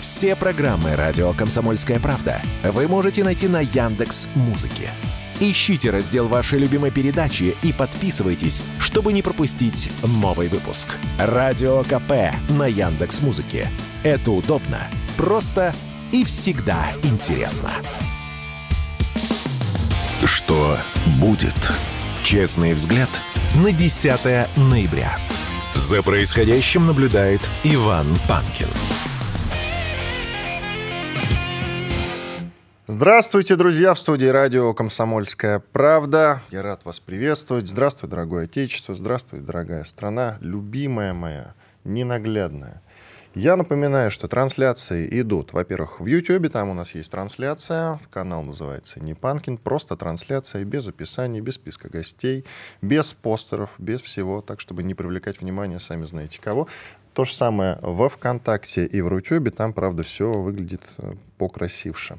Все программы радио Комсомольская правда вы можете найти на Яндекс Музыке. Ищите раздел вашей любимой передачи и подписывайтесь, чтобы не пропустить новый выпуск. Радио КП на Яндекс Музыке. Это удобно, просто и всегда интересно. Что будет? Честный взгляд на 10 ноября. За происходящим наблюдает Иван Панкин. Здравствуйте, друзья, в студии радио «Комсомольская правда». Я рад вас приветствовать. Здравствуй, дорогое Отечество, здравствуй, дорогая страна, любимая моя, ненаглядная. Я напоминаю, что трансляции идут, во-первых, в YouTube, там у нас есть трансляция, канал называется «Не Панкин», просто трансляция, без описаний, без списка гостей, без постеров, без всего, так, чтобы не привлекать внимание, сами знаете кого. То же самое во ВКонтакте и в Рутюбе, там, правда, все выглядит э, покрасивше.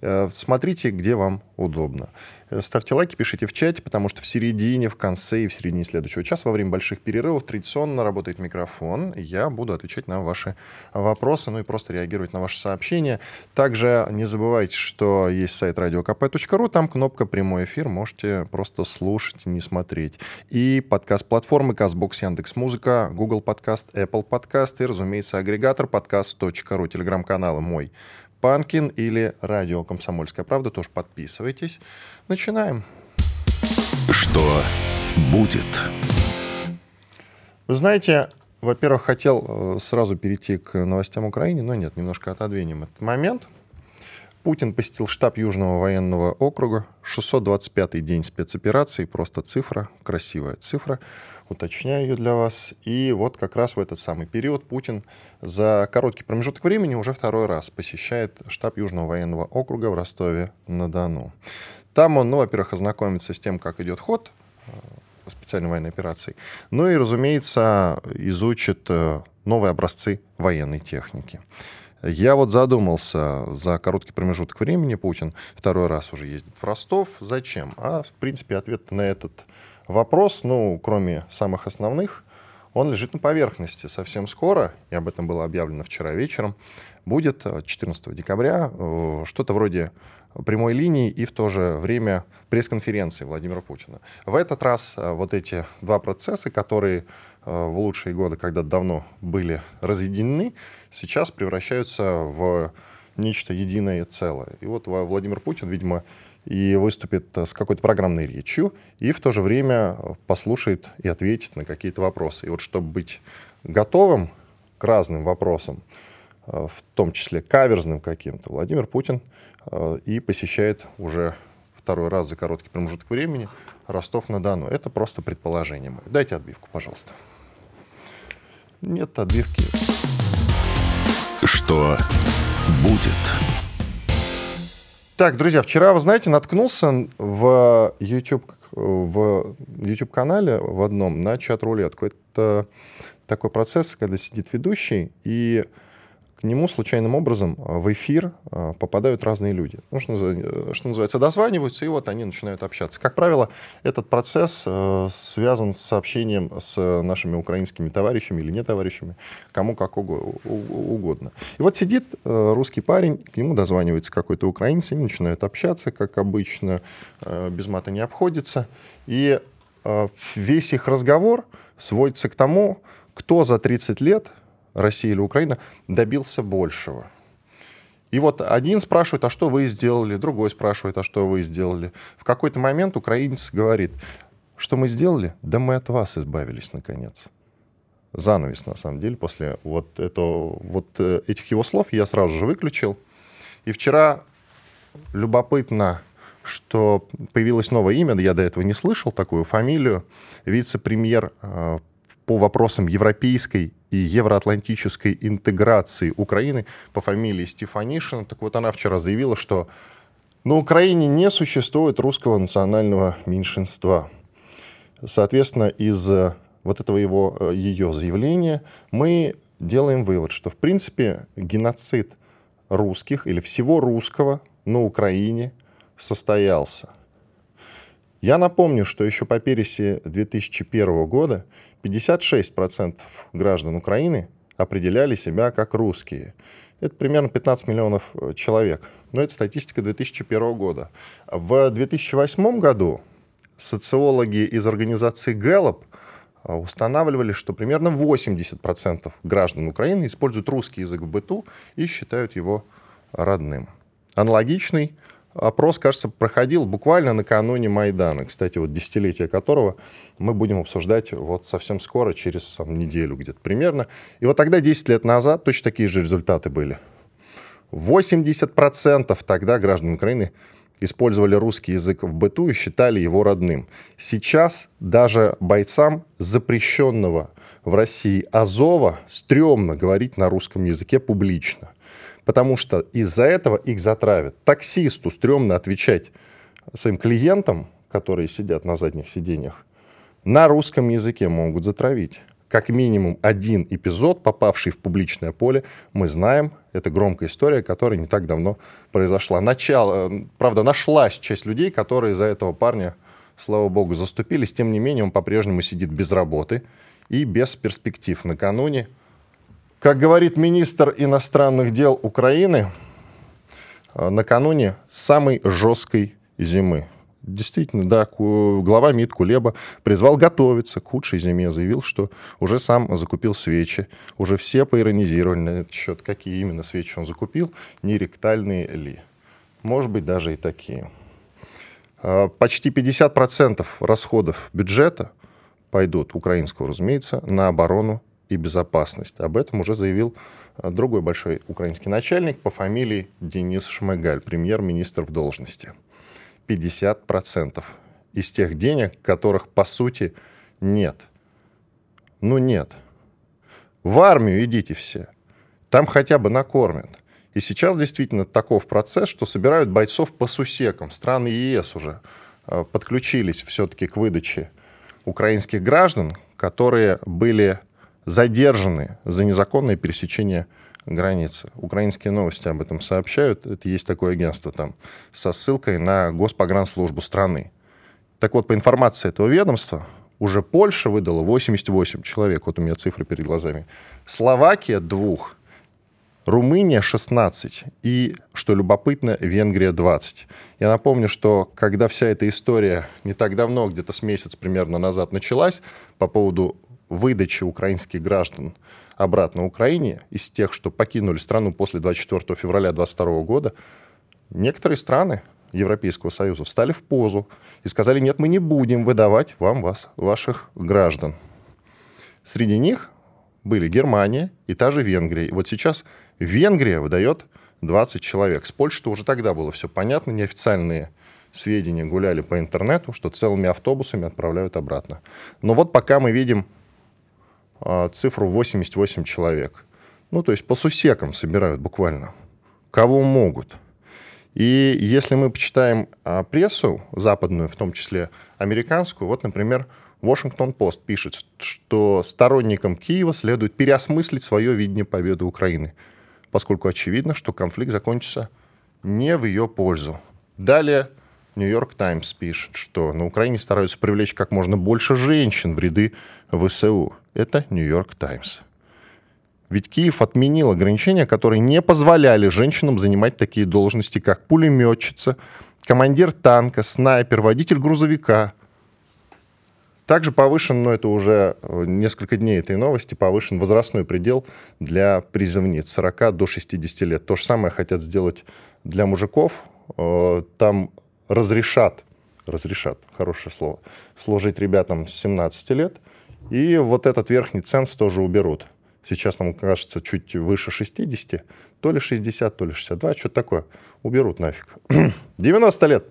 Э, смотрите, где вам удобно. Э, ставьте лайки, пишите в чате, потому что в середине, в конце и в середине следующего часа, во время больших перерывов, традиционно работает микрофон. Я буду отвечать на ваши вопросы, ну и просто реагировать на ваши сообщения. Также не забывайте, что есть сайт radiokp.ru, там кнопка «Прямой эфир», можете просто слушать, не смотреть. И подкаст-платформы CastBox, Яндекс.Музыка, Google Подкаст, Apple Подкаст и, разумеется, агрегатор подкаст.ру, телеграм-каналы мой Панкин или радио «Комсомольская правда». Тоже подписывайтесь. Начинаем. Что будет? Вы знаете, во-первых, хотел э, сразу перейти к новостям Украины, но нет, немножко отодвинем этот момент. Путин посетил штаб Южного военного округа. 625-й день спецоперации, просто цифра, красивая цифра уточняю ее для вас. И вот как раз в этот самый период Путин за короткий промежуток времени уже второй раз посещает штаб Южного военного округа в Ростове-на-Дону. Там он, ну, во-первых, ознакомится с тем, как идет ход э, специальной военной операции, ну и, разумеется, изучит э, новые образцы военной техники. Я вот задумался, за короткий промежуток времени Путин второй раз уже ездит в Ростов. Зачем? А, в принципе, ответ на этот Вопрос, ну, кроме самых основных, он лежит на поверхности. Совсем скоро, и об этом было объявлено вчера вечером, будет 14 э, декабря э, что-то вроде прямой линии и в то же время пресс-конференции Владимира Путина. В этот раз э, вот эти два процесса, которые в лучшие годы, когда давно были разъединены, сейчас превращаются в нечто единое целое. И вот Владимир Путин, видимо, и выступит э, с какой-то программной речью, и в то же время э, послушает и ответит на какие-то вопросы. И вот чтобы быть готовым к разным вопросам, э, в том числе каверзным каким-то, Владимир Путин и посещает уже второй раз за короткий промежуток времени Ростов-на-Дону. Это просто предположение мое. Дайте отбивку, пожалуйста. Нет отбивки. Что будет? Так, друзья, вчера, вы знаете, наткнулся в YouTube, в YouTube-канале в одном на чат-рулетку. Это такой процесс, когда сидит ведущий и к нему случайным образом а, в эфир а, попадают разные люди. Ну, что, э, что называется, дозваниваются, и вот они начинают общаться. Как правило, этот процесс э, связан с сообщением с нашими украинскими товарищами или не товарищами, кому как угодно. И вот сидит э, русский парень, к нему дозванивается какой-то украинец, они начинают общаться, как обычно, без мата не обходится. И весь их разговор сводится к тому, кто за 30 лет Россия или Украина, добился большего. И вот один спрашивает, а что вы сделали, другой спрашивает, а что вы сделали. В какой-то момент украинец говорит, что мы сделали? Да мы от вас избавились, наконец. Занавес, на самом деле, после вот, этого, вот э, этих его слов я сразу же выключил. И вчера любопытно, что появилось новое имя, я до этого не слышал такую фамилию, вице-премьер э, по вопросам европейской и евроатлантической интеграции Украины по фамилии Стефанишина. Так вот, она вчера заявила, что на Украине не существует русского национального меньшинства. Соответственно, из вот этого его, э, ее заявления мы делаем вывод, что, в принципе, геноцид русских или всего русского на Украине состоялся. Я напомню, что еще по переси 2001 года 56% граждан Украины определяли себя как русские. Это примерно 15 миллионов э, человек. Но это статистика 2001 года. В 2008 году социологи из организации Gallup э, устанавливали, что примерно 80% граждан Украины используют русский язык в быту и считают его родным. Аналогичный опрос, кажется, проходил буквально накануне Майдана, кстати, вот десятилетие которого мы будем обсуждать вот совсем скоро, через там, неделю где-то примерно. И вот тогда, 10 лет назад, точно такие же результаты были. 80% тогда граждан Украины использовали русский язык в быту и считали его родным. Сейчас даже бойцам запрещенного в России Азова стрёмно говорить на русском языке публично – потому что из-за этого их затравят. Таксисту стрёмно отвечать своим клиентам, которые сидят на задних сиденьях, на русском языке могут затравить. Как минимум один эпизод, попавший в публичное поле, мы знаем, это громкая история, которая не так давно произошла. Начало, правда, нашлась часть людей, которые за этого парня, слава богу, заступились. Тем не менее, он по-прежнему сидит без работы и без перспектив. Накануне как говорит министр иностранных дел Украины, э, накануне самой жесткой зимы. Действительно, да, глава МИД Кулеба призвал готовиться к худшей зиме, заявил, что уже сам закупил свечи, уже все поиронизировали на этот счет, какие именно свечи он закупил, не ректальные ли. Может быть, даже и такие. Э, почти 50% расходов бюджета пойдут, украинского, разумеется, на оборону и безопасность. Об этом уже заявил э, другой большой украинский начальник по фамилии Денис Шмыгаль, премьер-министр в должности. 50% из тех денег, которых по сути нет. Ну нет. В армию идите все. Там хотя бы накормят. И сейчас действительно таков процесс, что собирают бойцов по сусекам. Страны ЕС уже э, подключились все-таки к выдаче украинских граждан, которые были задержаны за незаконное пересечение. Украинские новости об этом сообщают. Это есть такое агентство там со ссылкой на Госпогранслужбу страны. Так вот, по информации этого ведомства, уже Польша выдала 88 человек, вот у меня цифры перед глазами, Словакия двух, Румыния 16 и, что любопытно, Венгрия 20. Я напомню, что когда вся эта история не так давно, где-то с месяц примерно назад началась по поводу выдачи украинских граждан обратно Украине из тех, что покинули страну после 24 февраля 2022 года, некоторые страны Европейского Союза встали в позу и сказали, нет, мы не будем выдавать вам вас, ваших граждан. Среди них были Германия и та же Венгрия. И вот сейчас Венгрия выдает 20 человек. С Польшей-то уже тогда было все понятно, неофициальные сведения гуляли по интернету, что целыми автобусами отправляют обратно. Но вот пока мы видим цифру 88 человек. Ну, то есть по сусекам собирают буквально. Кого могут. И если мы почитаем а, прессу западную, в том числе американскую, вот, например, Washington-Post пишет, что сторонникам Киева следует переосмыслить свое видение победы Украины, поскольку очевидно, что конфликт закончится не в ее пользу. Далее Нью-Йорк Таймс пишет, что на Украине стараются привлечь как можно больше женщин в ряды ВСУ. Это Нью-Йорк Таймс. Ведь Киев отменил ограничения, которые не позволяли женщинам занимать такие должности, как пулеметчица, командир танка, снайпер, водитель грузовика. Также повышен, но это уже э, несколько дней этой новости, повышен возрастной предел для призывниц 40 до 60 лет. То же самое хотят сделать для мужиков. Э, там разрешат, разрешат, хорошее слово, служить ребятам с 17 лет – и вот этот верхний ценз тоже уберут. Сейчас нам кажется чуть выше 60, то ли 60, то ли 62, что-то такое. Уберут нафиг. 90 лет.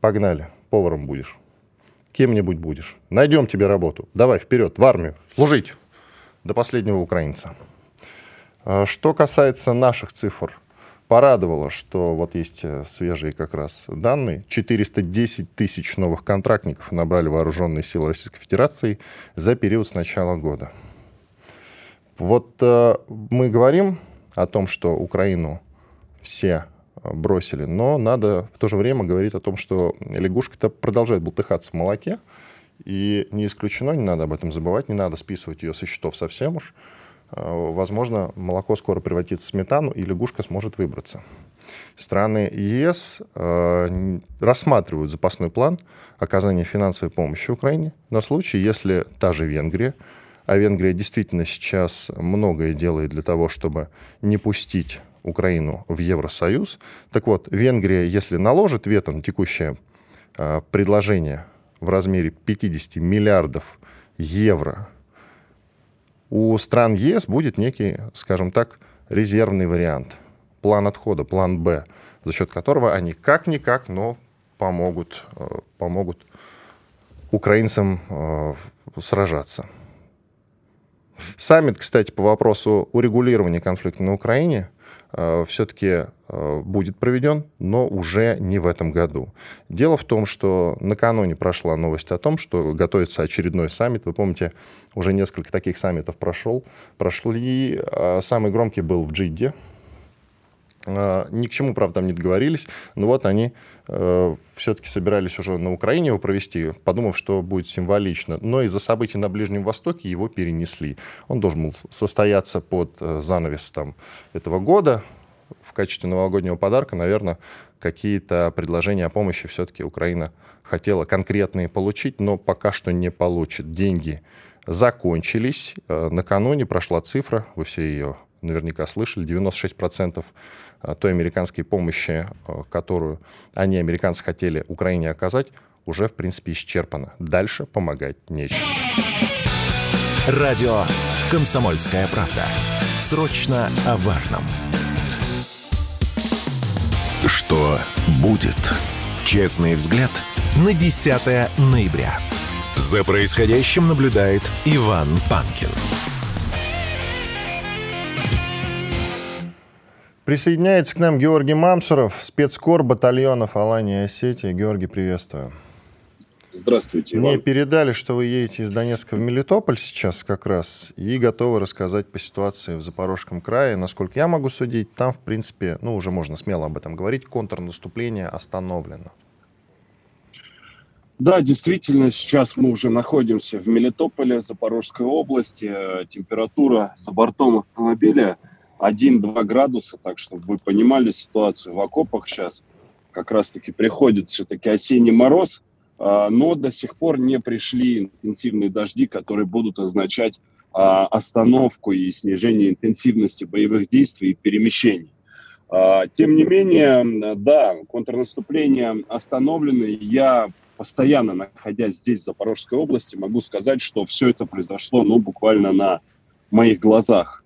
Погнали. Поваром будешь. Кем-нибудь будешь. Найдем тебе работу. Давай вперед, в армию. Служить. До последнего украинца. А что касается наших цифр – порадовало, что вот есть э, свежие как раз данные. 410 тысяч новых контрактников набрали вооруженные силы Российской Федерации за период с начала года. Вот э, мы говорим о том, что Украину все э, бросили, но надо в то же время говорить о том, что лягушка-то продолжает бултыхаться в молоке, и не исключено, не надо об этом забывать, не надо списывать ее со счетов совсем уж, возможно, молоко скоро превратится в сметану, и лягушка сможет выбраться. Страны ЕС рассматривают запасной план оказания финансовой помощи Украине на случай, если та же Венгрия, а Венгрия действительно сейчас многое делает для того, чтобы не пустить Украину в Евросоюз. Так вот, Венгрия, если наложит вето на текущее э, предложение в размере 50 миллиардов евро, у стран ЕС будет некий, скажем так, резервный вариант, план отхода, план Б, за счет которого они как-никак, но помогут, э, помогут украинцам э, сражаться. Саммит, кстати, по вопросу урегулирования конфликта на Украине э, все-таки будет проведен, но уже не в этом году. Дело в том, что накануне прошла новость о том, что готовится очередной саммит. Вы помните, уже несколько таких саммитов прошел. Прошли, э, самый громкий был в Джидде, а, ни к чему, правда, там не договорились. Но вот они э, все-таки собирались уже на Украине его провести, подумав, что будет символично. Но из-за событий на Ближнем Востоке его перенесли. Он должен был состояться под э, занавес там, этого года. Качестве новогоднего подарка, наверное, какие-то предложения о помощи все-таки Украина хотела конкретные получить, но пока что не получит. Деньги закончились. Э, накануне прошла цифра, вы все ее наверняка слышали, 96% э, той американской помощи, э, которую они, американцы, хотели Украине оказать, уже, в принципе, исчерпана. Дальше помогать нечем. Радио «Комсомольская правда». Срочно о важном. Что будет? Честный взгляд на 10 ноября. За происходящим наблюдает Иван Панкин. Присоединяется к нам Георгий Мамсуров, спецкор батальонов Алания и Осетии. Георгий, приветствую. Здравствуйте, Иван. Мне передали, что вы едете из Донецка в Мелитополь сейчас как раз и готовы рассказать по ситуации в Запорожском крае. Насколько я могу судить, там, в принципе, ну, уже можно смело об этом говорить, контрнаступление остановлено. Да, действительно, сейчас мы уже находимся в Мелитополе, Запорожской области. Температура за бортом автомобиля – 1-2 градуса, так чтобы вы понимали ситуацию в окопах сейчас. Как раз-таки приходит все-таки осенний мороз, но до сих пор не пришли интенсивные дожди, которые будут означать а, остановку и снижение интенсивности боевых действий и перемещений. А, тем не менее, да, контрнаступление остановлено. Я постоянно, находясь здесь, в Запорожской области, могу сказать, что все это произошло, ну, буквально на моих глазах.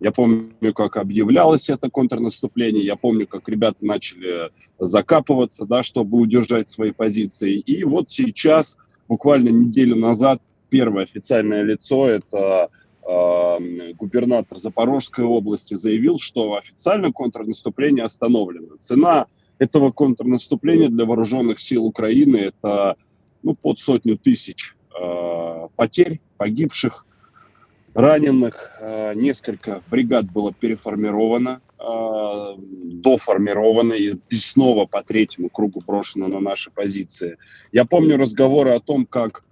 Я помню, как объявлялось это контрнаступление, я помню, как ребята начали закапываться, да, чтобы удержать свои позиции. И вот сейчас, буквально неделю назад, первое официальное лицо, это э, губернатор Запорожской области, заявил, что официально контрнаступление остановлено. Цена этого контрнаступления для вооруженных сил Украины это ну, под сотню тысяч э, потерь, погибших, раненых, э, несколько бригад было переформировано, э, доформировано и, снова по третьему кругу брошено на наши позиции. Я помню разговоры о том, как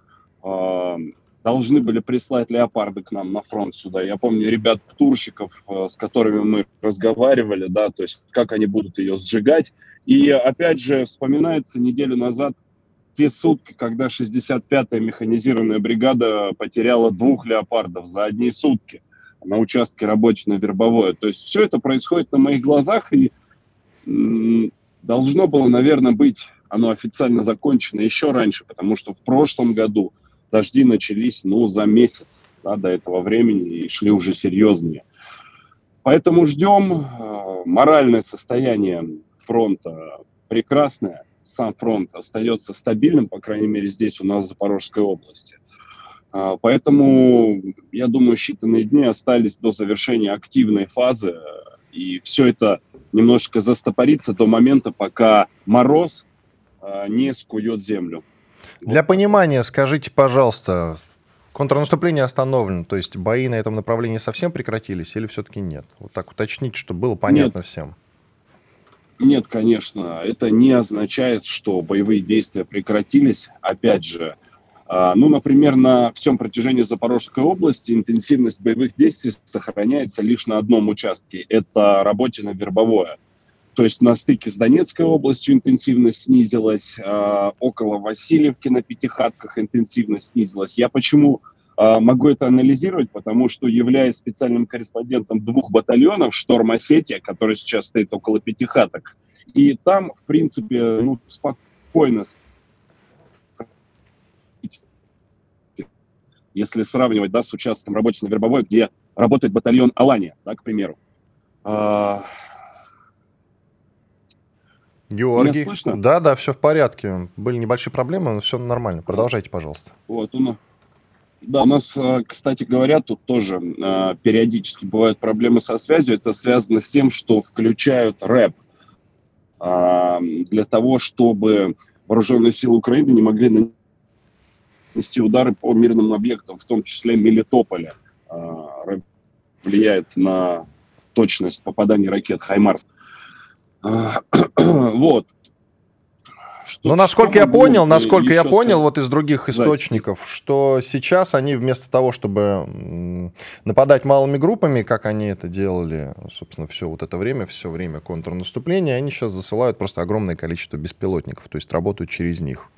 э, должны были прислать леопарды к нам на фронт сюда. Я помню ребят птурщиков, с которыми мы разговаривали, да, то есть как они будут ее сжигать. И опять же вспоминается неделю назад те сутки, когда 65-я механизированная бригада потеряла двух леопардов за одни сутки на участке рабоче-вербовое. То есть все это происходит на моих глазах, и должно было, наверное, быть оно официально закончено еще раньше, потому что в прошлом году дожди начались, ну, за месяц да, до этого времени и шли уже серьезные. Поэтому ждем. Э, моральное состояние фронта прекрасное сам фронт остается стабильным, по крайней мере, здесь у нас в Запорожской области. А, поэтому, я думаю, считанные дни остались до завершения активной фазы, и все это немножко застопорится до момента, пока мороз а, не скует землю. Для понимания, скажите, пожалуйста, контрнаступление остановлено, то есть бои на этом направлении совсем прекратились или все-таки нет? Вот так уточните, чтобы было понятно нет. всем. Нет, конечно, это не означает, что боевые действия прекратились. Опять же, А, ну, например, на всем протяжении Запорожской области интенсивность боевых действий сохраняется лишь на одном участке. Это Работино-Вербовое. То есть на стыке с Донецкой областью интенсивность снизилась, э, около Васильевки на Пятихатках интенсивность снизилась. Я почему могу это анализировать? Потому что являясь специальным корреспондентом двух батальонов «Шторм Осетия», который сейчас стоит около Пятихаток, и там, в принципе, ну, спокойно если сравнивать да, с участком рабочей на Вербовой, где работает батальон Алания, да, к примеру. А, Георгий. Да, да, все в порядке. Были небольшие проблемы, но все нормально. Продолжайте, пожалуйста. Вот, у да, у нас, э, кстати говоря, тут тоже э, периодически бывают проблемы со связью. Это связано с тем, что включают рэп а, для того, чтобы вооруженные силы Украины не могли нанести удары по мирным объектам, в том числе Мелитополя. Рэп влияет на точность попадания ракет «Хаймарс». Вот. Что, Но насколько я понял, насколько я понял, вот из других источников, да. что сейчас они вместо того, чтобы нападать малыми группами, как они это делали, собственно, все вот это время, все время контрнаступления, они сейчас засылают просто огромное количество беспилотников, то есть работают через них.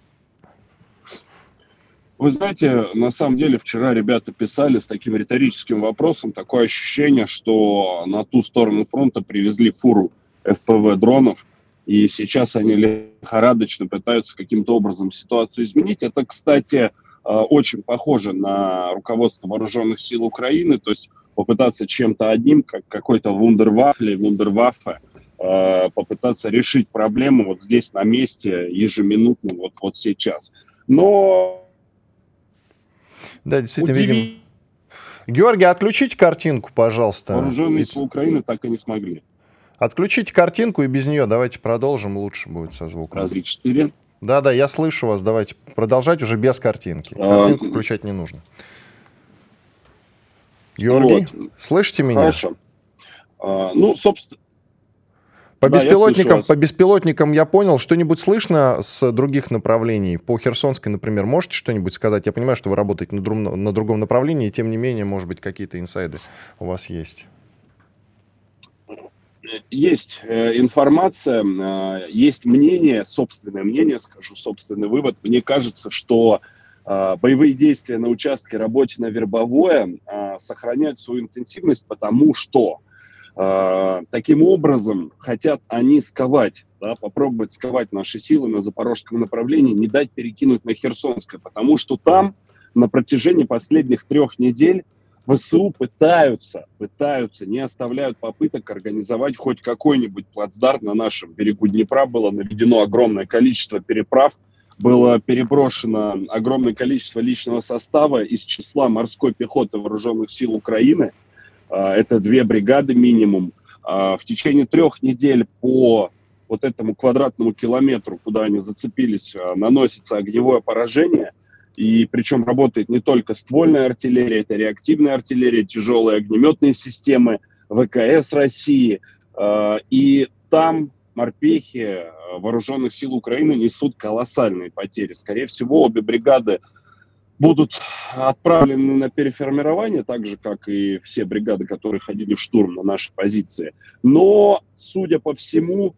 Вы знаете, на самом деле вчера ребята писали с таким риторическим вопросом, такое ощущение, что на ту сторону фронта привезли фуру FPV дронов, и сейчас они лихорадочно пытаются каким-то образом ситуацию изменить. Это, кстати, э, очень похоже на руководство вооруженных сил Украины, то есть попытаться чем-то одним, как какой-то вундервафле, вундерваффе, э, попытаться решить проблему вот здесь на месте ежеминутно, вот, вот сейчас. Но... Да, действительно, удивить... видим... Георгий, отключите картинку, пожалуйста. Вооруженные силы Украины так и не смогли. Отключите картинку и без нее давайте продолжим, лучше будет со звуком. Разве 4? Да-да, я слышу вас, давайте продолжать уже без картинки. А, Картинку а, включать не нужно. Георгий, вот. слышите меня? Хорошо. А, ну, собственно, по да, беспилотникам, по беспилотникам я понял, что-нибудь слышно с других направлений? По Херсонской, например, можете что-нибудь сказать? Я понимаю, что вы работаете на, друг, на другом направлении, тем не менее, может быть, какие-то инсайды у вас есть есть э, информация, э, есть мнение, собственное мнение, скажу, собственный вывод. Мне кажется, что э, боевые действия на участке работе на вербовое сохраняют свою интенсивность, потому что таким образом хотят они сковать, да, попробовать сковать наши силы на запорожском направлении, не дать перекинуть на Херсонское, потому что там на протяжении последних трех недель ВСУ пытаются, пытаются, не оставляют попыток организовать хоть какой-нибудь плацдарм на нашем берегу Днепра. Было наведено огромное количество переправ, было переброшено огромное количество личного состава из числа морской пехоты вооруженных сил Украины. А, это две бригады минимум. А, в течение трех недель по вот этому квадратному километру, куда они зацепились, а, наносится огневое поражение. И причем работает не только ствольная артиллерия, это реактивная артиллерия, тяжелые огнеметные системы, ВКС России. А, и там морпехи а, вооруженных сил Украины несут колоссальные потери. Скорее всего, обе бригады будут отправлены на переформирование, так же, как и все бригады, которые ходили в штурм на наши позиции. Но, судя по всему,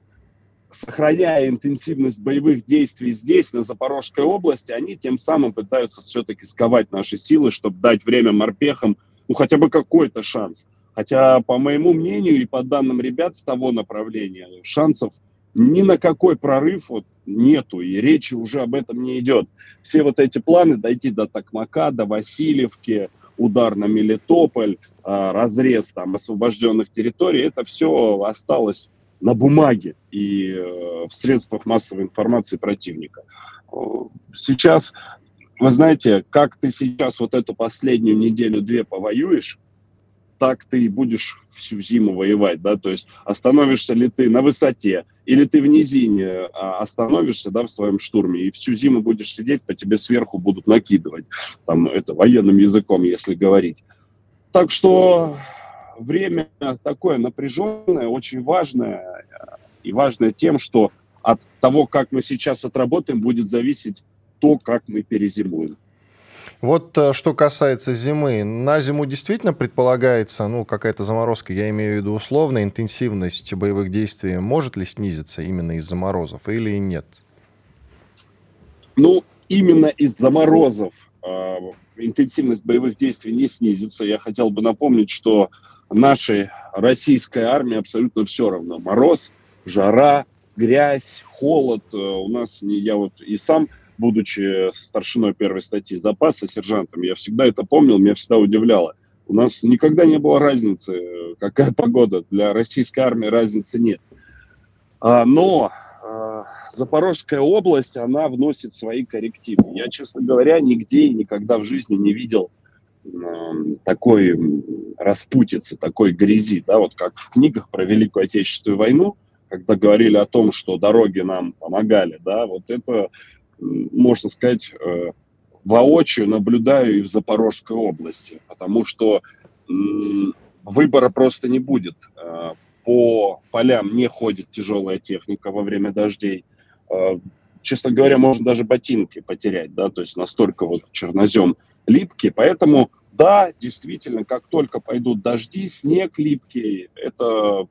сохраняя интенсивность боевых действий здесь, на Запорожской области, они тем самым пытаются все-таки сковать наши силы, чтобы дать время морпехам, ну, хотя бы какой-то шанс. Хотя, по моему мнению и по данным ребят с того направления, шансов ни на какой прорыв вот нету, и речи уже об этом не идет. Все вот эти планы дойти до Токмака, до Васильевки, удар на Мелитополь, а, разрез там освобожденных территорий, это все осталось на бумаге и э, в средствах массовой информации противника. Сейчас, вы знаете, как ты сейчас вот эту последнюю неделю-две повоюешь, так ты и будешь всю зиму воевать, да, то есть остановишься ли ты на высоте, или ты в низине а остановишься, да, в своем штурме, и всю зиму будешь сидеть, по тебе сверху будут накидывать, там, это военным языком, если говорить. Так что время такое напряженное, очень важное, и важное тем, что от того, как мы сейчас отработаем, будет зависеть то, как мы перезимуем. Вот э, что касается зимы. На зиму действительно предполагается ну, какая-то заморозка, я имею в виду условно, интенсивность боевых действий может ли снизиться именно из-за морозов или нет? Ну, именно из-за морозов э, интенсивность боевых действий не снизится. Я хотел бы напомнить, что нашей российской армии абсолютно все равно. Мороз, жара, грязь, холод. Э, у нас, я вот и сам будучи старшиной первой статьи запаса, сержантом, я всегда это помнил, меня всегда удивляло. У нас никогда не было разницы, какая погода. Для российской армии разницы нет. А, но Запорожская область, она вносит свои коррективы. Я, честно говоря, нигде и никогда в жизни не видел такой распутицы, такой грязи, да, вот как в книгах про Великую Отечественную войну, когда говорили о том, что дороги нам помогали, да, вот это можно сказать, э, воочию наблюдаю и в Запорожской области, потому что выбора просто не будет. По полям не ходит тяжелая техника во время дождей. Э, честно говоря, можно даже ботинки потерять, да, то есть настолько вот чернозем липкий. Поэтому, да, действительно, как только пойдут дожди, снег липкий, это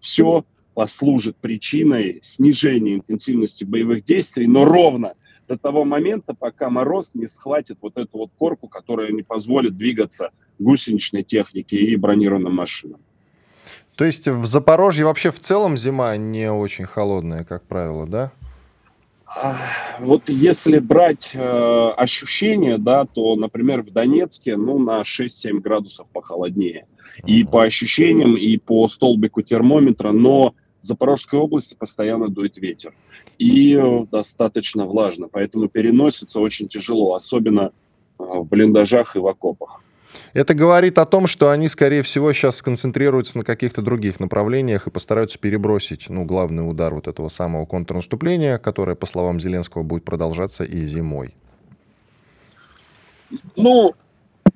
все послужит причиной снижения интенсивности боевых действий, но ровно до того момента, пока мороз не схватит вот эту вот корку, которая не позволит двигаться гусеничной технике и бронированным машинам. То есть в Запорожье вообще в целом зима не очень холодная, как правило, да? А, вот если брать э, ощущения, да, то, например, в Донецке, ну, на 6-7 градусов похолоднее. И по ощущениям, и по столбику термометра, но в Запорожской области постоянно дует ветер. И э, достаточно влажно, поэтому переносится очень тяжело, особенно э, в блиндажах и в окопах. Это говорит о том, что они, скорее всего, сейчас сконцентрируются на каких-то других направлениях и постараются перебросить ну, главный удар вот этого самого контрнаступления, которое, по словам Зеленского, будет продолжаться и зимой. Ну,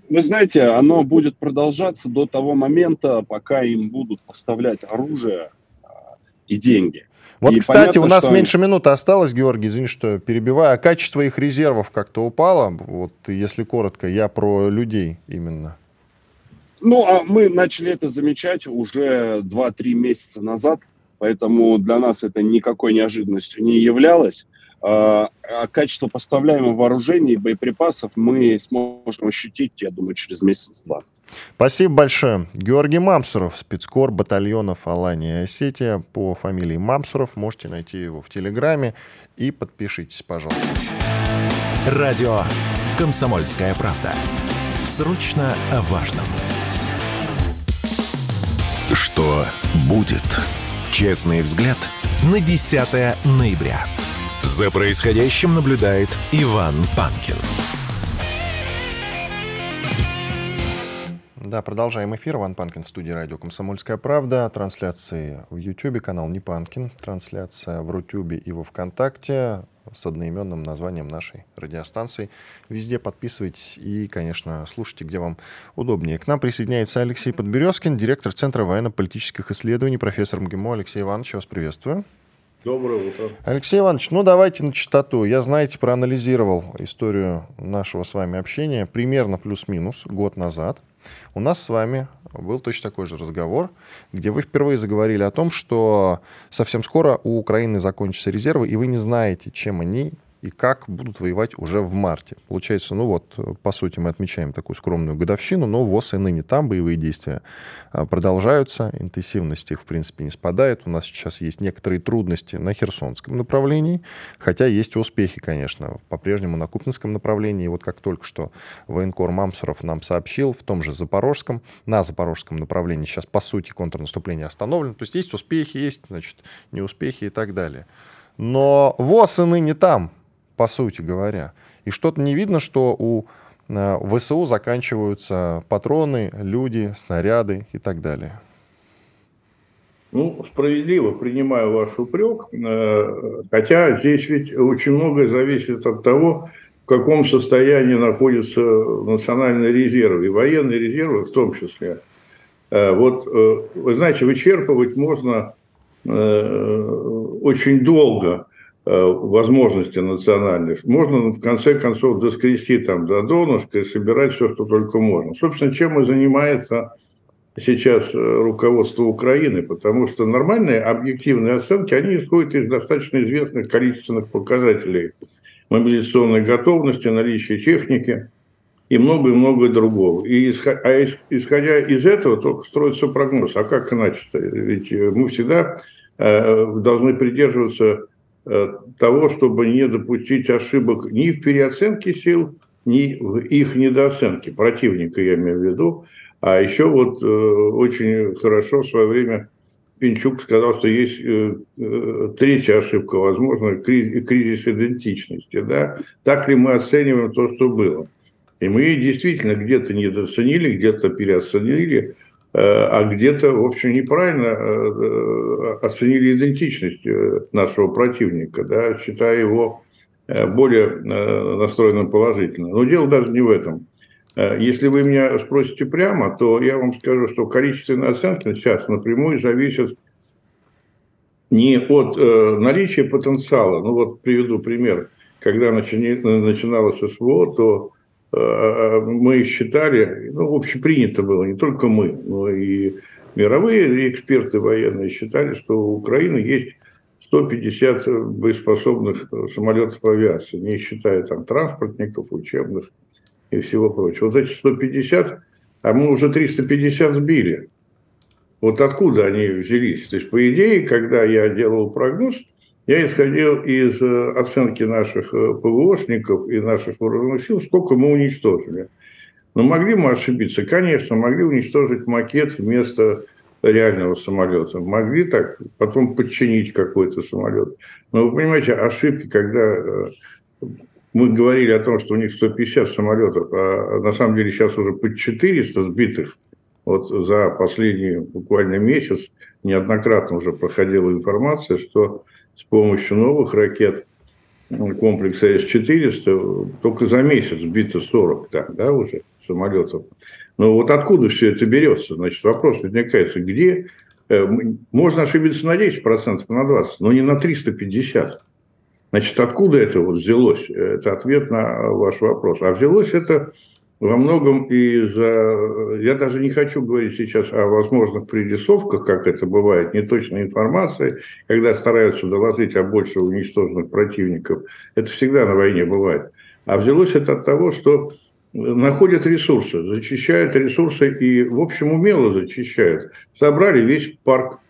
вы знаете, оно будет продолжаться до того момента, пока им будут поставлять оружие, и деньги. Вот, и кстати, понятно, у нас меньше они... минуты осталось, Георгий, извини, что перебиваю. А качество их резервов как-то упало? Вот, если коротко, я про людей именно. Ну, а мы начали это замечать уже 2-3 месяца назад, поэтому для нас это никакой неожиданностью не являлось. А, а качество поставляемого вооружения и боеприпасов мы сможем ощутить, я думаю, через месяц-два. Спасибо большое. Георгий Мамсуров, спецкор батальонов Алания и Осетия по фамилии Мамсуров. Можете найти его в Телеграме и подпишитесь, пожалуйста. Радио «Комсомольская правда». Срочно о важном. Что будет? Честный взгляд на 10 ноября. За происходящим наблюдает Иван Панкин. Да, продолжаем эфир. Иван Панкин в студии радио «Комсомольская правда». Трансляции в YouTube, канал «Не Панкин». Трансляция в Рутюбе и во Вконтакте с одноименным названием нашей радиостанции. Везде подписывайтесь и, конечно, слушайте, где вам удобнее. К нам присоединяется Алексей Подберезкин, директор Центра военно-политических исследований, профессор МГИМО. Алексей Иванович, вас приветствую. Доброе утро. Алексей Иванович, ну давайте на чистоту. Я, знаете, проанализировал историю нашего с вами общения примерно плюс-минус год назад. У нас с вами был точно такой же разговор, где вы впервые заговорили о том, что совсем скоро у Украины закончатся резервы, и вы не знаете, чем они и как будут воевать уже в марте. Получается, ну вот, по сути, мы отмечаем такую скромную годовщину, но ВОЗ и ныне там боевые действия а, продолжаются, интенсивность их, в принципе, не спадает. У нас сейчас есть некоторые трудности на Херсонском направлении, хотя есть успехи, конечно, по-прежнему на Купинском направлении. Вот как только что военкор Мамсуров нам сообщил, в том же Запорожском, на Запорожском направлении сейчас, по сути, контрнаступление остановлено. То есть есть успехи, есть, значит, неуспехи и так далее. Но ВОЗ и ныне там, по сути говоря. И что-то не видно, что у э, ВСУ заканчиваются патроны, люди, снаряды и так далее. Ну, справедливо принимаю ваш упрек, э, хотя здесь ведь очень многое зависит от того, в каком состоянии находится национальный резерв и военные резервы в том числе. Э, вот, вы знаете, вычерпывать можно очень долго возможности национальных, можно в конце концов доскрести там до донышка и собирать все, что только можно. Собственно, чем и занимается сейчас руководство Украины, потому что нормальные объективные оценки, они исходят из достаточно известных количественных показателей мобилизационной готовности, наличия техники и многое-многое другого. И а исходя из этого только строится прогноз. А как иначе-то? Ведь мы всегда э, должны придерживаться э, того, чтобы не допустить ошибок ни в переоценке сил, ни в их недооценке. Противника я имею в виду. А еще вот э, очень хорошо в свое время Пинчук сказал, что есть третья ошибка, возможно, кризис идентичности. Да? Так ли мы оцениваем то, что было? И мы действительно где-то недооценили, где-то переоценили, э, а где-то, в общем, неправильно э, э, оценили идентичность нашего противника, да, считая его более настроенным положительно. Но дело даже не в этом. Если вы меня спросите прямо, то я вам скажу, что количественные оценки сейчас напрямую зависят не от наличия потенциала. Ну вот приведу пример. Когда начиналось СВО, то Э, мы считали, ну, общепринято было, не только мы, но и мировые эксперты военные считали, что у Украины есть 150 боеспособных самолетов авиации, не считая там транспортников, учебных и всего прочего. Вот эти 150, а мы уже 350 сбили. Вот откуда они взялись? То есть, по идее, когда я делал прогноз, я исходил из э, оценки наших э, ПВОшников и наших вооруженных сил, сколько мы уничтожили. Но могли мы ошибиться? Конечно, могли уничтожить макет вместо реального самолета. Могли так потом подчинить какой-то самолет. Но вы понимаете, ошибки, когда э, мы говорили о том, что у них 150 самолетов, а на самом деле сейчас уже под 400 сбитых вот за последний буквально месяц неоднократно уже проходила информация, что с помощью новых ракет комплекса С-400 только за месяц сбито 40 там, да, уже самолетов. Но вот откуда все это берется? Значит, вопрос возникает, где э, можно ошибиться на 10%, на 20%, но не на 350%. Значит, откуда это вот взялось? Это ответ на ваш вопрос. А взялось это во многом из-за... Я даже не хочу говорить сейчас о возможных пририсовках, как это бывает, неточной информации, когда стараются доложить о больше уничтоженных противников. Это всегда на войне бывает. А взялось это от того, что находят ресурсы, зачищают ресурсы и, в общем, умело зачищают. Собрали весь парк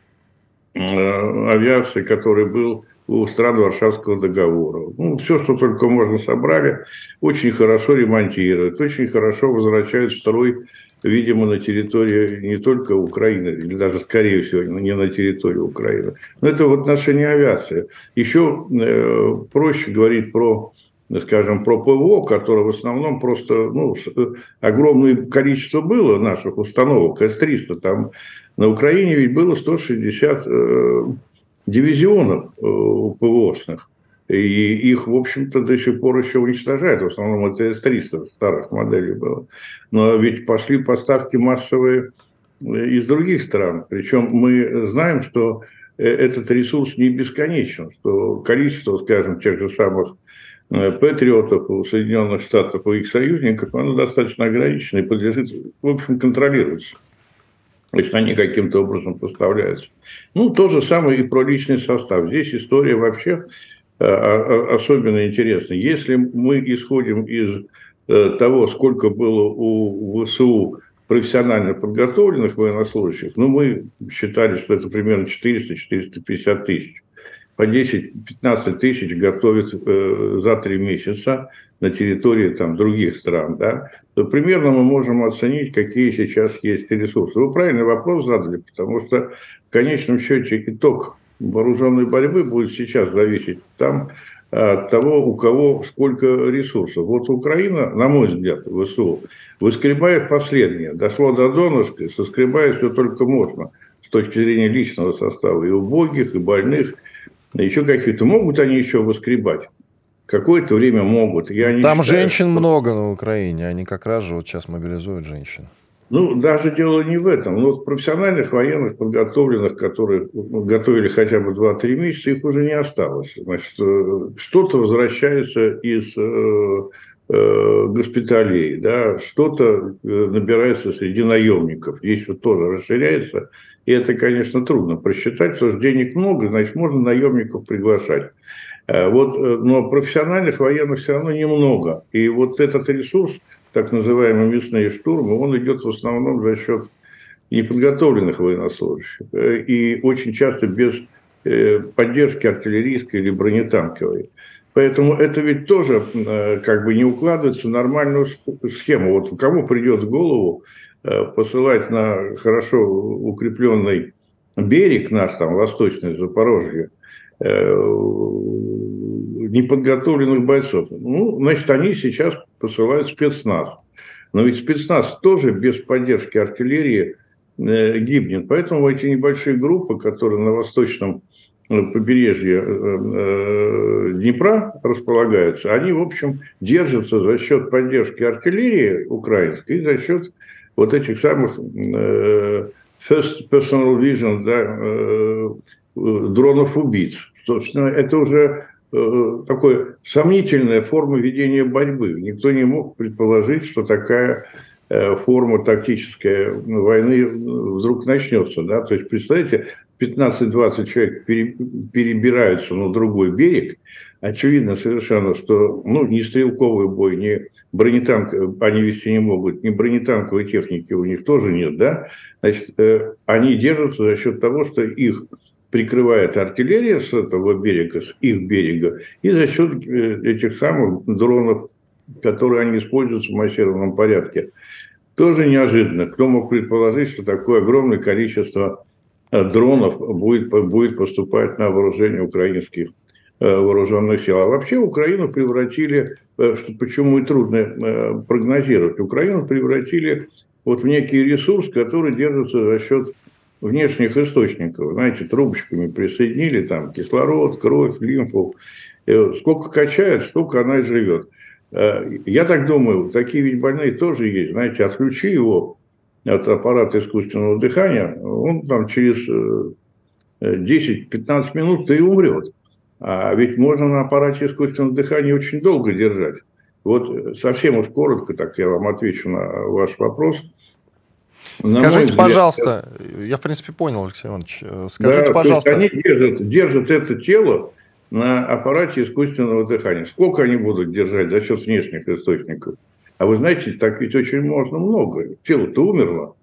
э, авиации, который был у стран Варшавского договора. Ну, все, что только можно собрали, очень хорошо ремонтируют, очень хорошо возвращают в строй, видимо, на территории не только Украины, или даже, скорее всего, не на территории Украины. Но это в отношении авиации. Еще э, проще говорить про скажем, про ПВО, которое в основном просто ну, э, огромное количество было наших установок, С-300. Там на Украине ведь было 160 дивизионов э, ПВОшных. И их, в общем-то, до сих пор еще уничтожают. В основном это С-300 старых моделей было. Но ведь пошли поставки массовые э, из других стран. Причем мы знаем, что э, этот ресурс не бесконечен, что количество, скажем, тех же самых патриотов у Соединенных Штатов, у их союзников, оно достаточно ограничено и подлежит, в общем, контролироваться если они каким-то образом поставляются. Ну, то же самое и про личный состав. Здесь история вообще э, особенно интересная. Если мы исходим из э, того, сколько было у ВСУ профессионально подготовленных военнослужащих, ну, мы считали, что это примерно 400-450 тысяч по 10-15 тысяч готовят э, за три месяца на территории там, других стран, да, то примерно мы можем оценить, какие сейчас есть ресурсы. Вы правильный вопрос задали, потому что в конечном счете итог вооруженной борьбы будет сейчас зависеть там от того, у кого сколько ресурсов. Вот Украина, на мой взгляд, ВСУ, выскребает последнее. Дошло до донышка, соскребает все только можно с точки зрения личного состава и убогих, и больных – еще какие-то. Могут они еще выскребать? Какое-то время могут. Я не Там считаю, женщин что... много на Украине. Они как раз же вот сейчас мобилизуют женщин. Ну, даже дело не в этом. Но профессиональных военных, подготовленных, которые готовили хотя бы 2-3 месяца, их уже не осталось. Значит, э, что-то возвращается из э, госпиталей, да, что-то э, набирается среди наемников. Здесь вот тоже расширяется. И это, конечно, трудно просчитать, потому что денег много, значит, можно наемников приглашать. Вот, но профессиональных военных все равно немного. И вот этот ресурс – так называемые мясные штурмы, он идет в основном за счет неподготовленных военнослужащих э, и очень часто без э, поддержки артиллерийской или бронетанковой. Поэтому это ведь тоже э, как бы не укладывается в нормальную схему. Вот кому придет в голову посылать на хорошо укрепленный берег наш, там, восточный Запорожье, неподготовленных бойцов. Ну, значит, они сейчас посылают спецназ. Но ведь спецназ тоже без поддержки артиллерии э, гибнет. Поэтому эти небольшие группы, которые на восточном э, побережье э, Днепра располагаются, они, в общем, держатся за счет поддержки артиллерии украинской и за счет вот этих самых first personal vision, да, дронов-убийц. Собственно, это уже Э, такой сомнительная форма ведения борьбы. Никто не мог предположить, что такая э, форма тактической войны вдруг начнется. Да? То есть, представьте, 15-20 человек перебираются на другой берег, очевидно совершенно, что ну, ни стрелковый бой, ни бронетанк они вести не могут, ни бронетанковой техники у них тоже нет, да, значит, э, они держатся за счет того, что их прикрывает артиллерия с этого берега, с их берега, и за счет э, этих самых дронов, которые они используют в массированном порядке. Тоже неожиданно. Кто мог предположить, что такое огромное количество дронов будет, будет поступать на вооружение украинских э, вооруженных сил. А вообще Украину превратили, что почему и трудно прогнозировать, Украину превратили вот в некий ресурс, который держится за счет внешних источников. Знаете, трубочками присоединили там кислород, кровь, лимфу. Сколько качает, столько она и живет. Э, я так думаю, такие ведь больные тоже есть. Знаете, отключи его от аппарата искусственного дыхания, он там через 10-15 э, минут и умрет. А ведь можно на аппарате искусственного дыхания очень долго держать. Вот совсем уж коротко, так я вам отвечу на ваш вопрос – Скажите, взгляд, пожалуйста, я в принципе понял, Алексей Иванович, э, скажите, да, пожалуйста. Они держат, держат это тело на аппарате искусственного дыхания. Сколько они будут держать за счет внешних источников? А вы знаете, так ведь очень можно много. Тело-то умерло,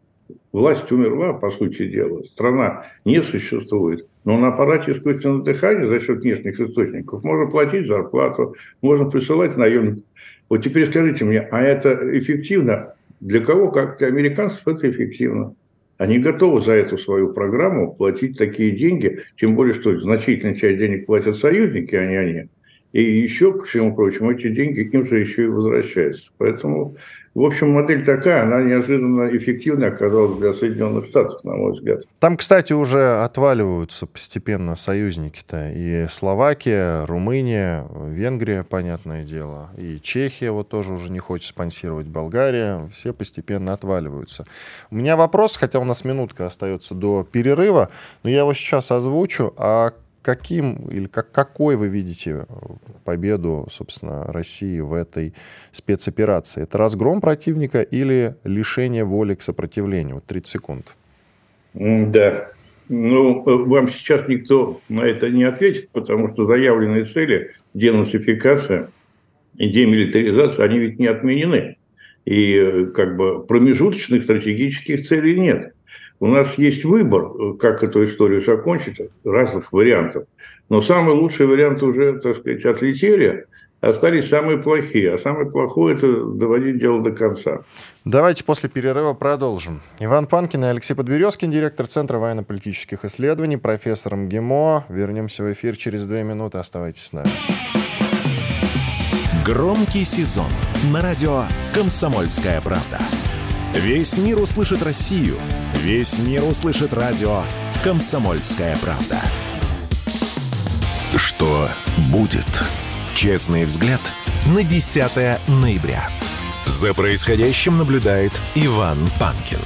власть умерла, по сути дела, страна не существует. Но на аппарате искусственного дыхания за счет внешних источников можно платить зарплату, можно присылать наемников. Вот теперь скажите мне, а это эффективно? Для кого, как для американцев, это эффективно. Они готовы за эту свою программу платить такие деньги, тем более, что значительная часть денег платят союзники, а не они. И еще, ко всему прочему, эти деньги им же еще и возвращаются. Поэтому в общем, модель такая, она неожиданно эффективная оказалась для Соединенных Штатов, на мой взгляд. Там, кстати, уже отваливаются постепенно союзники-то. И Словакия, Румыния, Венгрия, понятное дело. И Чехия вот тоже уже не хочет спонсировать Болгария. Все постепенно отваливаются. У меня вопрос, хотя у нас минутка остается до перерыва, но я его сейчас озвучу. А каким или как, какой вы видите победу, собственно, России в этой спецоперации? Это разгром противника или лишение воли к сопротивлению? Вот 30 секунд. Да. Ну, вам сейчас никто на это не ответит, потому что заявленные цели, денацификация и демилитаризация, они ведь не отменены. И э, как бы промежуточных стратегических целей нет. У нас есть выбор, э, как эту историю закончить, разных вариантов. Но самые лучшие варианты уже, так сказать, отлетели, остались самые плохие. А самое плохое – это доводить дело до конца. Давайте после перерыва продолжим. Иван Панкин и Алексей Подберезкин, директор Центра военно-политических исследований, профессор МГИМО. Вернемся в эфир через две минуты. Оставайтесь с нами. Громкий сезон на радио «Комсомольская правда». Весь мир услышит Россию. Весь мир услышит радио «Комсомольская правда». Что будет? Честный взгляд на 10 ноября. За происходящим наблюдает Иван Панкин.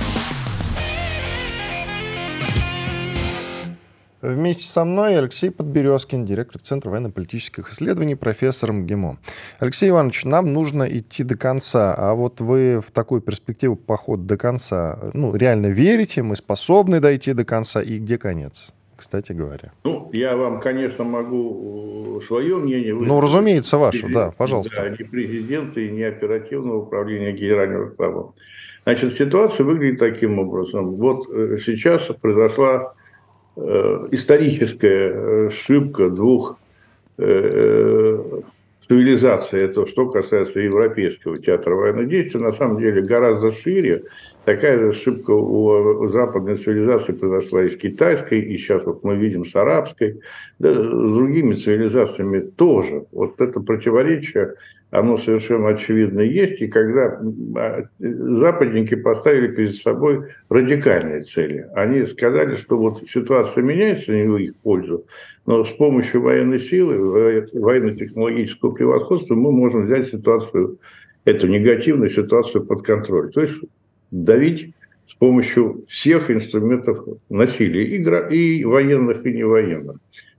Вместе со мной Алексей Подберезкин, директор Центра военно-политических исследований, профессор МГИМО. Алексей Иванович, нам нужно идти до конца, а вот вы в такую перспективу поход до конца, ну, реально верите, мы способны дойти до конца, и где конец? кстати говоря. Ну, я вам, конечно, могу э, свое мнение высказать. Ну, разумеется, ваше, да, пожалуйста. Да, не президента и не оперативного управления Генерального штаба. Значит, ситуация выглядит таким образом. Вот э, сейчас произошла историческая э, ошибка двух э, цивилизаций. Это что касается европейского театра военных действий, на самом деле гораздо шире Такая же ошибка у западной цивилизации произошла и с китайской, и сейчас вот мы видим с арабской, да, с другими цивилизациями тоже. Вот это противоречие, оно совершенно очевидно есть. И когда а, западники поставили перед собой радикальные цели, они сказали, что вот ситуация меняется не в их пользу, но с помощью военной силы, военно-технологического превосходства мы можем взять ситуацию эту негативную ситуацию под контроль. То есть давить с помощью всех инструментов насилия, и, военных, и невоенных.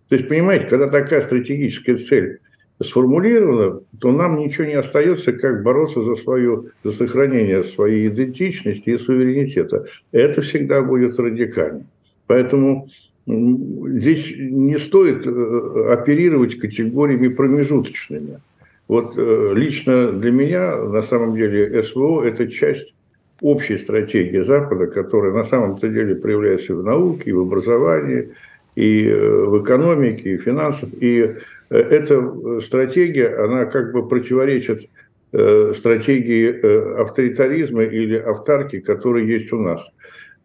То есть, понимаете, когда такая стратегическая цель сформулирована, то нам ничего не остается, как бороться за, свою, за сохранение своей идентичности и суверенитета. Это всегда будет радикально. Поэтому здесь не стоит э, оперировать категориями промежуточными. Вот э, лично для меня, на самом деле, СВО – это часть общей стратегии Запада, которая на самом-то деле проявляется в науке, в образовании, и э, в экономике, и в финансах. И эта стратегия, она как бы противоречит э, стратегии авторитаризма или автарки, которые есть у нас.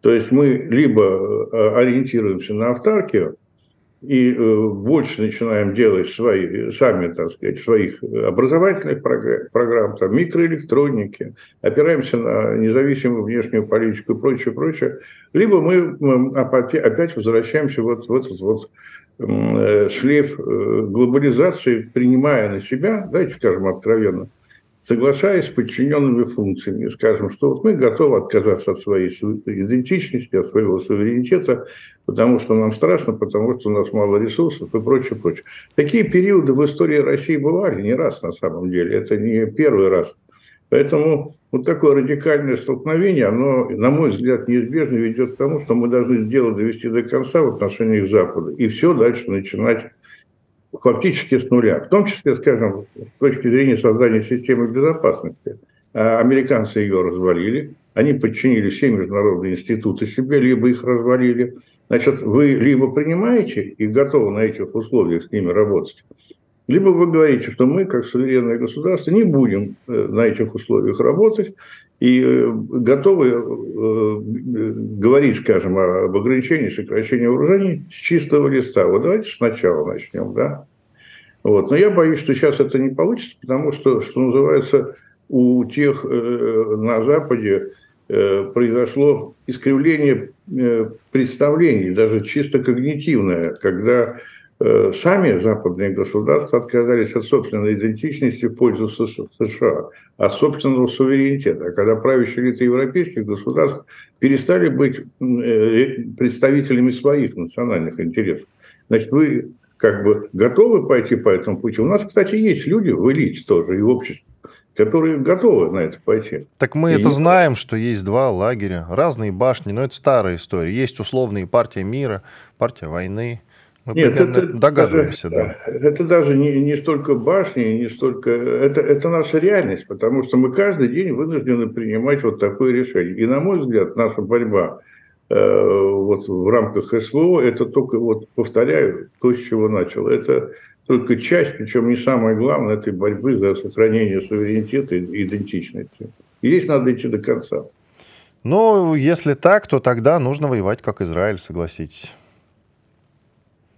То есть мы либо ориентируемся на автаркию, и э, больше начинаем делать свои, сами, так сказать, своих образовательных программ, там, микроэлектроники, опираемся на независимую внешнюю политику и прочее, прочее, либо мы опять возвращаемся вот в этот вот э, шлейф э, глобализации, принимая на себя, давайте скажем откровенно, соглашаясь с подчиненными функциями, скажем, что вот мы готовы отказаться от своей идентичности, от своего суверенитета, потому что нам страшно, потому что у нас мало ресурсов и прочее, прочее. Такие периоды в истории России бывали не раз на самом деле, это не первый раз. Поэтому вот такое радикальное столкновение, оно, на мой взгляд, неизбежно ведет к тому, что мы должны дело довести до конца в отношении Запада, и все дальше начинать фактически с нуля. В том числе, скажем, с точки зрения создания системы безопасности. А американцы ее развалили, они подчинили все международные институты себе, либо их развалили. Значит, вы либо принимаете и готовы на этих условиях с ними работать, либо вы говорите, что мы, как суверенное государство, не будем э, на этих условиях работать и э, готовы э, говорить, скажем, об ограничении, сокращении вооружений с чистого листа. Вот давайте сначала начнем, да? Вот. Но я боюсь, что сейчас это не получится, потому что, что называется, у тех на Западе произошло искривление представлений, даже чисто когнитивное, когда сами западные государства отказались от собственной идентичности в пользу США, от собственного суверенитета. А когда правящие элиты европейских государств перестали быть э, представителями своих национальных интересов, значит, вы как бы готовы пойти по этому пути? У нас, кстати, есть люди в элите тоже и в обществе, которые готовы на это пойти. Так мы и это не... знаем, что есть два лагеря, разные башни, но это старая история. Есть условные партия мира, партия войны. Мы Нет, это, догадываемся, даже, да. Это даже не, не столько башни, не столько... Это, это наша реальность, потому что мы каждый день вынуждены принимать вот такое решение. И, на мой взгляд, наша борьба э, вот в рамках СВО, это только, вот повторяю, то, с чего начал. Это только часть, причем не самое главное, этой борьбы за сохранение суверенитета и идентичности. И здесь надо идти до конца. Ну, если так, то тогда нужно воевать как Израиль, согласитесь.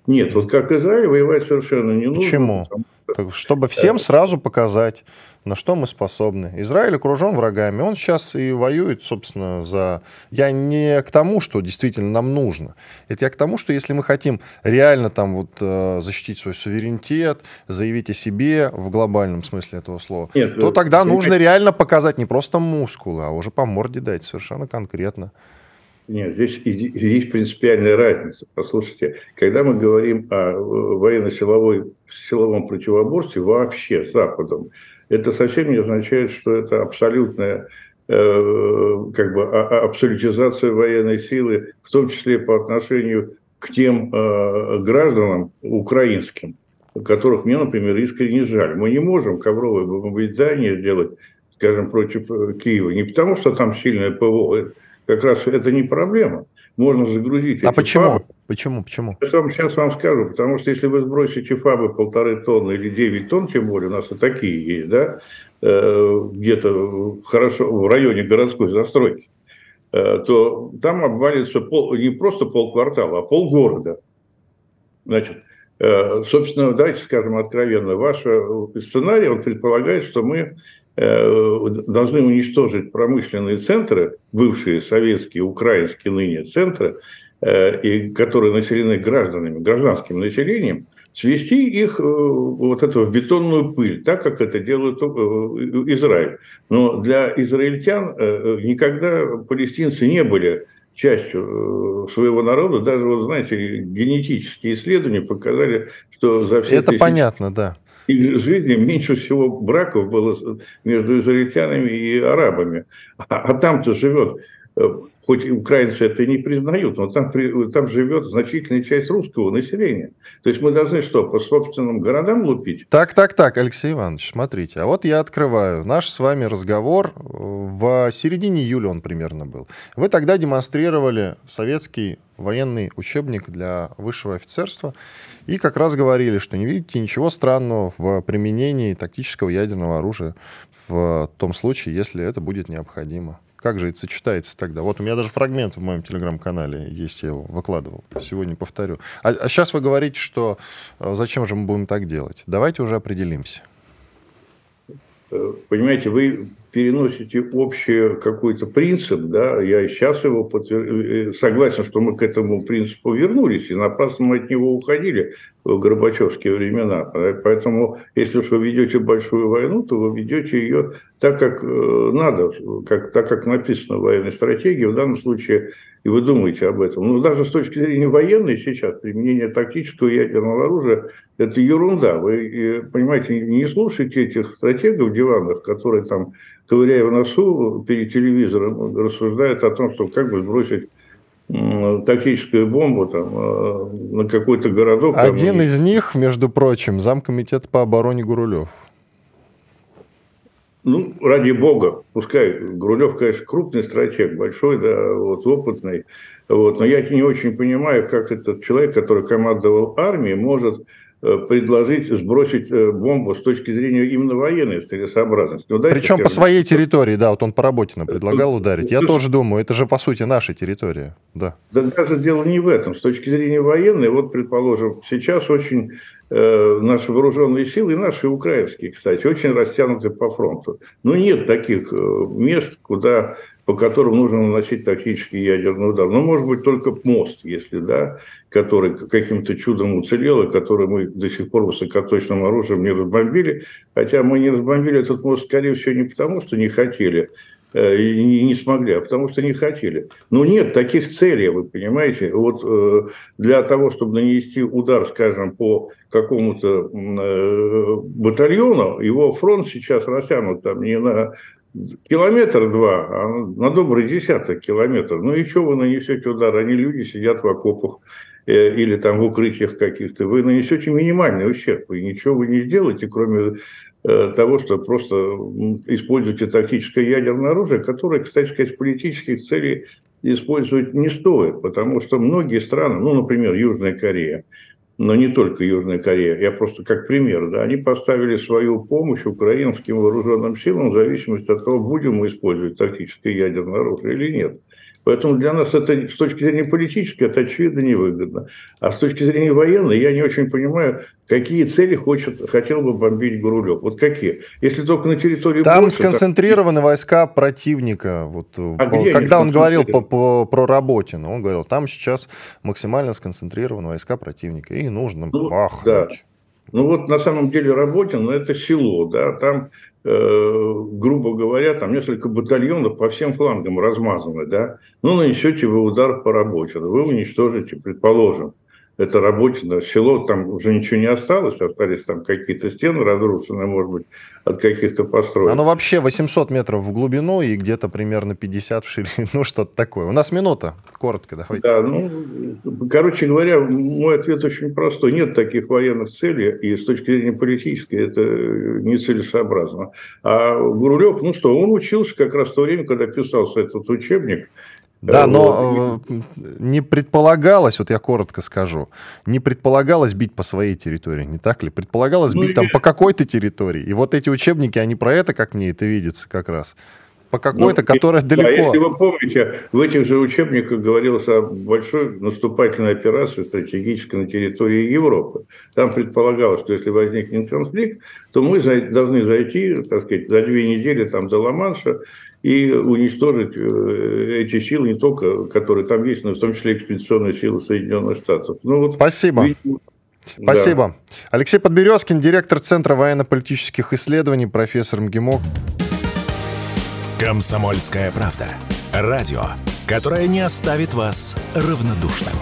Нет, вот как Израиль воевать совершенно не нужно. Почему? Так, чтобы всем сразу показать, на что мы способны. Израиль окружен врагами. Он сейчас и воюет, собственно, за... Я не к тому, что действительно нам нужно. Это я к тому, что если мы хотим реально там вот э, защитить свой суверенитет, заявить о себе в глобальном смысле этого слова, Нет, то тогда нужно реально показать не просто мускулы, а уже по морде дать совершенно конкретно. Нет, здесь есть принципиальная разница. Послушайте, когда мы говорим о э, военно-силовой силовом противоборстве вообще с Западом, это совсем не означает, что это абсолютная э, как бы а, а, абсолютизация военной силы, в том числе по отношению к тем э, гражданам украинским, которых мне, например, искренне жаль. Мы не можем ковровое мобилизание сделать, скажем, против Киева, не потому что там сильное ПВО, как раз это не проблема. Можно загрузить А почему? Фабы. Почему? Почему? Я вам сейчас вам скажу, потому что если вы сбросите фабы полторы тонны или 9 тонн, тем более у нас и такие есть, да, э, где-то хорошо в районе городской застройки, э, то там обвалится пол, не просто полквартала, а полгорода. Значит, э, собственно, давайте скажем откровенно, ваш сценарий, он предполагает, что мы должны уничтожить промышленные центры, бывшие советские, украинские ныне центры, э, и которые населены гражданами, гражданским населением, свести их э, вот это в бетонную пыль, так как это делает Израиль. Но для израильтян никогда палестинцы не были частью своего народа. Даже, вот знаете, генетические исследования показали, что за все... Это тысячи... понятно, да их жизни меньше всего браков было между израильтянами и арабами. А, а там-то живет, э, хоть украинцы это не признают, но там, там живет значительная часть русского населения. То есть мы должны что, по собственным городам лупить? Так, так, так, Алексей Иванович, смотрите. А вот я открываю наш с вами разговор. В середине июля он примерно был. Вы тогда демонстрировали советский военный учебник для высшего офицерства. И как раз говорили, что не видите ничего странного в применении тактического ядерного оружия в том случае, если это будет необходимо. Как же это сочетается тогда? Вот у меня даже фрагмент в моем телеграм-канале есть, я его выкладывал. Сегодня повторю. А, а сейчас вы говорите, что э, зачем же мы будем так делать? Давайте уже определимся. Э, понимаете, вы переносите общий какой-то принцип, да, я сейчас его подтвер... Э, согласен, что мы к этому принципу вернулись, и напрасно мы от него уходили Горбачевские времена. Поэтому, если уж вы ведете большую войну, то вы ведете ее так, как э, надо, как, так, как написано в военной стратегии, в данном случае, и вы думаете об этом. Но даже с точки зрения военной сейчас применение тактического ядерного оружия – это ерунда. Вы, э, понимаете, не слушайте этих стратегов диванных, которые там, ковыряя в носу перед телевизором, рассуждают о том, что как бы сбросить тактическую бомбу там, э, на какой-то городок. Один там, из них, между прочим, замкомитет по обороне Гурулев. Ну, ради бога, пускай Гурулев, конечно, крупный стратег, большой, да, вот, опытный, вот, но я не очень понимаю, как этот человек, который командовал армией, может предложить сбросить э, бомбу с точки зрения именно военной целесообразности. Ну, Причем по своей территории, да, вот он по работе предлагал ударить. Я тоже думаю, это же по сути наша территория, да. Да даже дело не в этом. С точки зрения военной, вот, предположим, сейчас очень э, наши вооруженные силы, и наши украинские, кстати, очень растянуты по фронту. Но нет таких э, мест, куда по которым нужно наносить тактический ядерный удар. Ну, может быть, только мост, если, да, который каким-то чудом уцелел, и который мы до сих пор высокоточным оружием не разбомбили. Хотя мы не разбомбили этот мост, скорее всего, не потому, что не хотели, э, и не смогли, а потому что не хотели. Но нет таких целей, вы понимаете. Вот э, для того, чтобы нанести удар, скажем, по какому-то э, батальону, его фронт сейчас растянут там не на километр-два, а на добрый десяток километров. Ну и что вы нанесете удар? Они люди сидят в окопах э, или там в укрытиях каких-то. Вы нанесете минимальный ущерб, и ничего вы не сделаете, кроме э, того, что просто используете тактическое ядерное оружие, которое, кстати сказать, политических целей использовать не стоит, потому что многие страны, ну, например, Южная Корея, но не только Южная Корея, я просто как пример, да, они поставили свою помощь украинским вооруженным силам в зависимости от того, будем мы использовать тактическое ядерное оружие или нет. Поэтому для нас это с точки зрения политической, это очевидно невыгодно. А с точки зрения военной, я не очень понимаю, какие цели хочет, хотел бы бомбить Гурулев. Вот какие? Если только на территории... Там Больше, сконцентрированы так... войска противника. Вот, а по, когда он говорил по, по, про Работину, он говорил, там сейчас максимально сконцентрированы войска противника. И нужно ну, бах. Да. Ну вот на самом деле Работино это село, да, там, э, грубо говоря, там несколько батальонов по всем флангам размазаны, да. Ну, нанесете вы удар по Работино, вы уничтожите, предположим, это Работино, село, там уже ничего не осталось, остались там какие-то стены разрушенные, может быть, от каких-то построек. Оно вообще 800 метров в глубину и где-то примерно 50 в ширину, ну что-то такое. У нас минута, коротко давайте. Да, ну, короче говоря, мой ответ очень простой. Нет таких военных целей, и с точки зрения политической это нецелесообразно. А Гурулев, ну что, он учился как раз в то время, когда писался этот учебник, да, но э, не предполагалось, вот я коротко скажу, не предполагалось бить по своей территории, не так ли? Предполагалось ну, бить там по какой-то территории. И вот эти учебники, они про это, как мне это видится, как раз по какой-то, ну, которая да, далеко. Если вы помните, в этих же учебниках говорилось о большой наступательной операции стратегической на территории Европы. Там предполагалось, что если возникнет конфликт, то мы должны зайти, так сказать, за две недели там до Ла-Манша и уничтожить э, эти силы, не только которые там есть, но в том числе экспедиционные силы Соединенных Штатов. Ну, вот, Спасибо. Видимо, Спасибо. Да. Алексей Подберезкин, директор Центра военно-политических исследований, профессор МГИМО. Комсомольская правда. Радио, которое не оставит вас равнодушным.